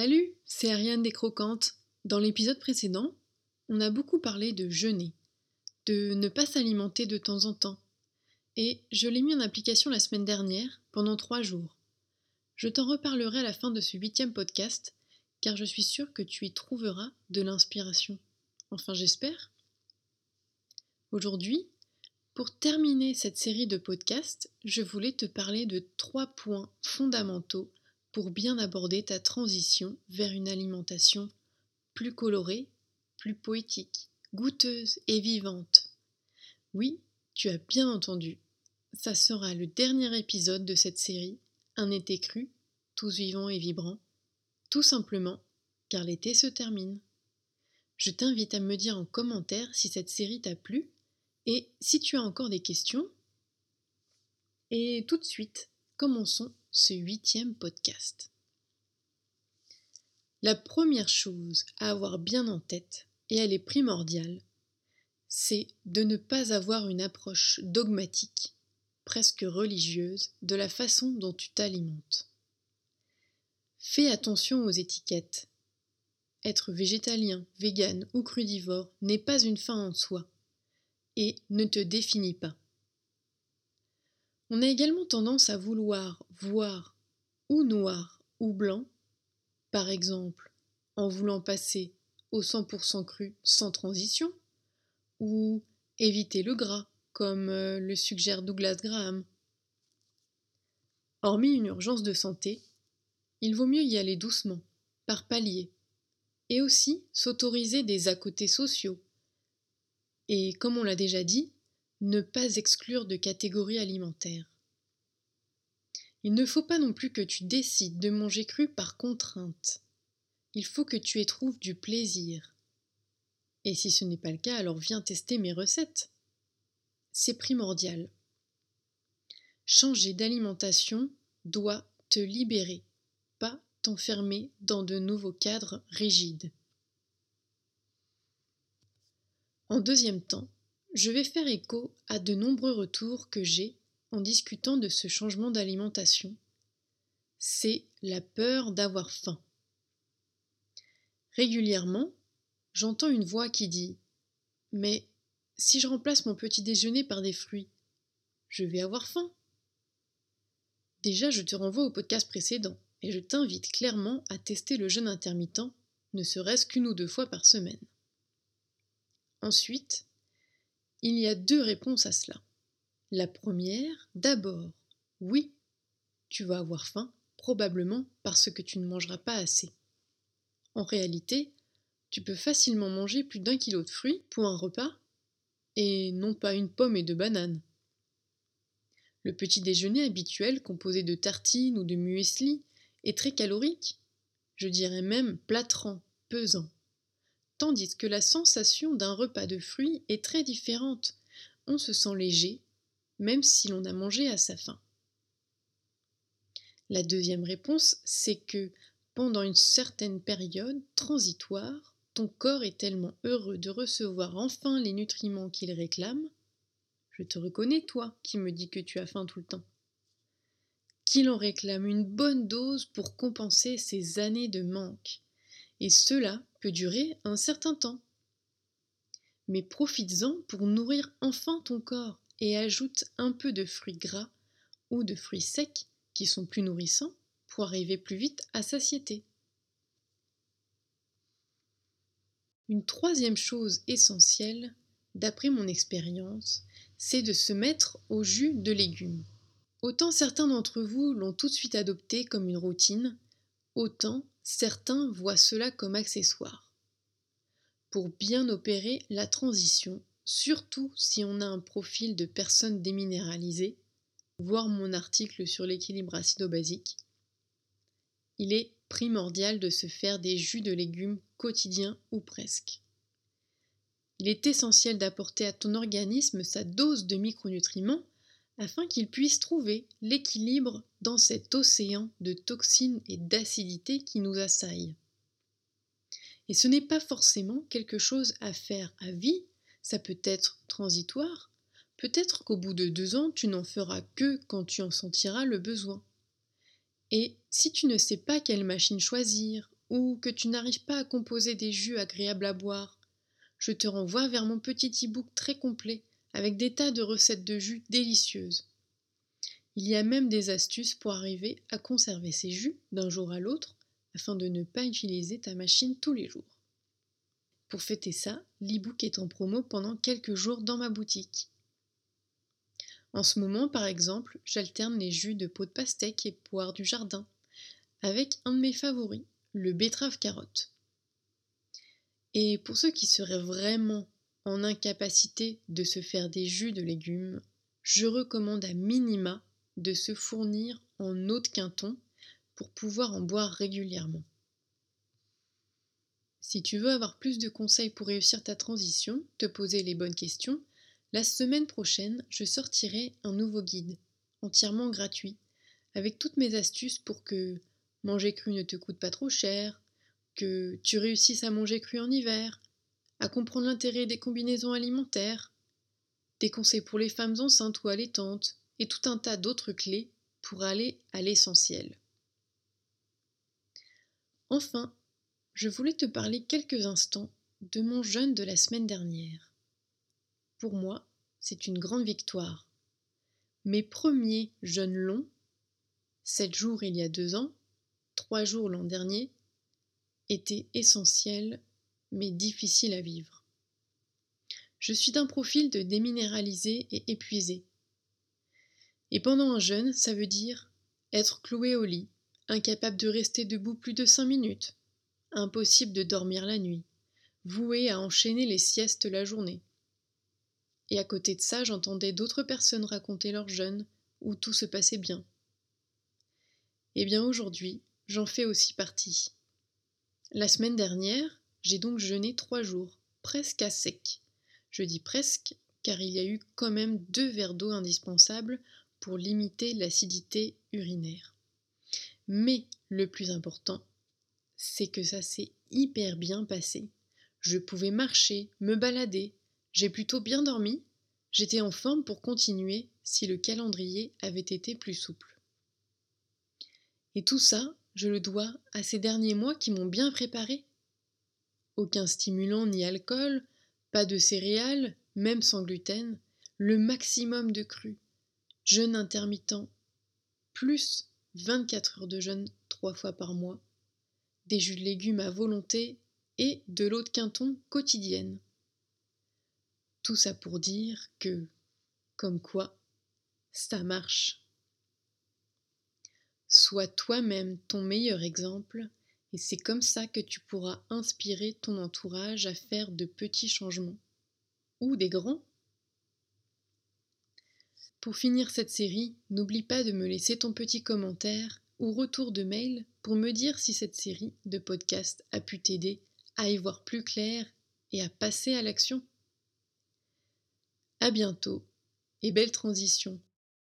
Salut, c'est Ariane des Croquantes. Dans l'épisode précédent, on a beaucoup parlé de jeûner, de ne pas s'alimenter de temps en temps. Et je l'ai mis en application la semaine dernière, pendant trois jours. Je t'en reparlerai à la fin de ce huitième podcast, car je suis sûre que tu y trouveras de l'inspiration. Enfin, j'espère. Aujourd'hui, pour terminer cette série de podcasts, je voulais te parler de trois points fondamentaux pour bien aborder ta transition vers une alimentation plus colorée, plus poétique, goûteuse et vivante. Oui, tu as bien entendu. Ça sera le dernier épisode de cette série, Un été cru, tous vivants et vibrants, tout simplement car l'été se termine. Je t'invite à me dire en commentaire si cette série t'a plu et si tu as encore des questions. Et tout de suite, commençons ce huitième podcast. La première chose à avoir bien en tête, et elle est primordiale, c'est de ne pas avoir une approche dogmatique, presque religieuse, de la façon dont tu t'alimentes. Fais attention aux étiquettes. Être végétalien, vegan ou crudivore n'est pas une fin en soi et ne te définit pas. On a également tendance à vouloir voir ou noir ou blanc, par exemple en voulant passer au 100% cru sans transition, ou éviter le gras, comme euh, le suggère Douglas Graham. Hormis une urgence de santé, il vaut mieux y aller doucement, par paliers, et aussi s'autoriser des à côtés sociaux. Et comme on l'a déjà dit, ne pas exclure de catégories alimentaires. Il ne faut pas non plus que tu décides de manger cru par contrainte. Il faut que tu y trouves du plaisir. Et si ce n'est pas le cas, alors viens tester mes recettes. C'est primordial. Changer d'alimentation doit te libérer, pas t'enfermer dans de nouveaux cadres rigides. En deuxième temps, je vais faire écho à de nombreux retours que j'ai en discutant de ce changement d'alimentation. C'est la peur d'avoir faim. Régulièrement, j'entends une voix qui dit Mais si je remplace mon petit déjeuner par des fruits, je vais avoir faim. Déjà, je te renvoie au podcast précédent et je t'invite clairement à tester le jeûne intermittent, ne serait-ce qu'une ou deux fois par semaine. Ensuite, il y a deux réponses à cela. La première, d'abord, oui, tu vas avoir faim, probablement parce que tu ne mangeras pas assez. En réalité, tu peux facilement manger plus d'un kilo de fruits pour un repas, et non pas une pomme et deux bananes. Le petit déjeuner habituel composé de tartines ou de muesli est très calorique, je dirais même plâtrant, pesant tandis que la sensation d'un repas de fruits est très différente. On se sent léger, même si l'on a mangé à sa faim. La deuxième réponse, c'est que pendant une certaine période transitoire, ton corps est tellement heureux de recevoir enfin les nutriments qu'il réclame. Je te reconnais, toi, qui me dis que tu as faim tout le temps. Qu'il en réclame une bonne dose pour compenser ces années de manque. Et cela peut durer un certain temps. Mais profites-en pour nourrir enfin ton corps et ajoute un peu de fruits gras ou de fruits secs qui sont plus nourrissants pour arriver plus vite à satiété. Une troisième chose essentielle, d'après mon expérience, c'est de se mettre au jus de légumes. Autant certains d'entre vous l'ont tout de suite adopté comme une routine, autant certains voient cela comme accessoire. Pour bien opérer la transition, surtout si on a un profil de personne déminéralisée, voir mon article sur l'équilibre acido-basique, il est primordial de se faire des jus de légumes quotidiens ou presque. Il est essentiel d'apporter à ton organisme sa dose de micronutriments afin qu'il puisse trouver l'équilibre dans cet océan de toxines et d'acidité qui nous assaille. Et ce n'est pas forcément quelque chose à faire à vie, ça peut être transitoire, peut-être qu'au bout de deux ans tu n'en feras que quand tu en sentiras le besoin. Et si tu ne sais pas quelle machine choisir, ou que tu n'arrives pas à composer des jus agréables à boire, je te renvoie vers mon petit e-book très complet avec des tas de recettes de jus délicieuses. Il y a même des astuces pour arriver à conserver ces jus d'un jour à l'autre afin de ne pas utiliser ta machine tous les jours. Pour fêter ça, l'e-book est en promo pendant quelques jours dans ma boutique. En ce moment, par exemple, j'alterne les jus de peau de pastèque et poire du jardin avec un de mes favoris, le betterave carotte. Et pour ceux qui seraient vraiment incapacité de se faire des jus de légumes, je recommande à minima de se fournir en eau de quinton pour pouvoir en boire régulièrement. Si tu veux avoir plus de conseils pour réussir ta transition, te poser les bonnes questions, la semaine prochaine, je sortirai un nouveau guide, entièrement gratuit, avec toutes mes astuces pour que manger cru ne te coûte pas trop cher, que tu réussisses à manger cru en hiver, à comprendre l'intérêt des combinaisons alimentaires, des conseils pour les femmes enceintes ou allaitantes, et tout un tas d'autres clés pour aller à l'essentiel. Enfin, je voulais te parler quelques instants de mon jeûne de la semaine dernière. Pour moi, c'est une grande victoire. Mes premiers jeûnes longs, sept jours il y a deux ans, trois jours l'an dernier, étaient essentiels mais difficiles à vivre. Je suis d'un profil de déminéralisé et épuisé. Et pendant un jeûne, ça veut dire être cloué au lit, incapable de rester debout plus de cinq minutes, impossible de dormir la nuit, voué à enchaîner les siestes la journée. Et à côté de ça, j'entendais d'autres personnes raconter leur jeûne, où tout se passait bien. Eh bien aujourd'hui, j'en fais aussi partie. La semaine dernière, j'ai donc jeûné trois jours, presque à sec. Je dis presque, car il y a eu quand même deux verres d'eau indispensables pour limiter l'acidité urinaire. Mais le plus important, c'est que ça s'est hyper bien passé. Je pouvais marcher, me balader, j'ai plutôt bien dormi, j'étais en forme pour continuer si le calendrier avait été plus souple. Et tout ça, je le dois à ces derniers mois qui m'ont bien préparé. Aucun stimulant ni alcool, pas de céréales, même sans gluten, le maximum de cru, jeûne intermittent, plus 24 heures de jeûne trois fois par mois, des jus de légumes à volonté et de l'eau de quinton quotidienne. Tout ça pour dire que, comme quoi, ça marche. Sois toi-même ton meilleur exemple et c'est comme ça que tu pourras inspirer ton entourage à faire de petits changements. Ou des grands. Pour finir cette série, n'oublie pas de me laisser ton petit commentaire ou retour de mail pour me dire si cette série de podcasts a pu t'aider à y voir plus clair et à passer à l'action. À bientôt et belle transition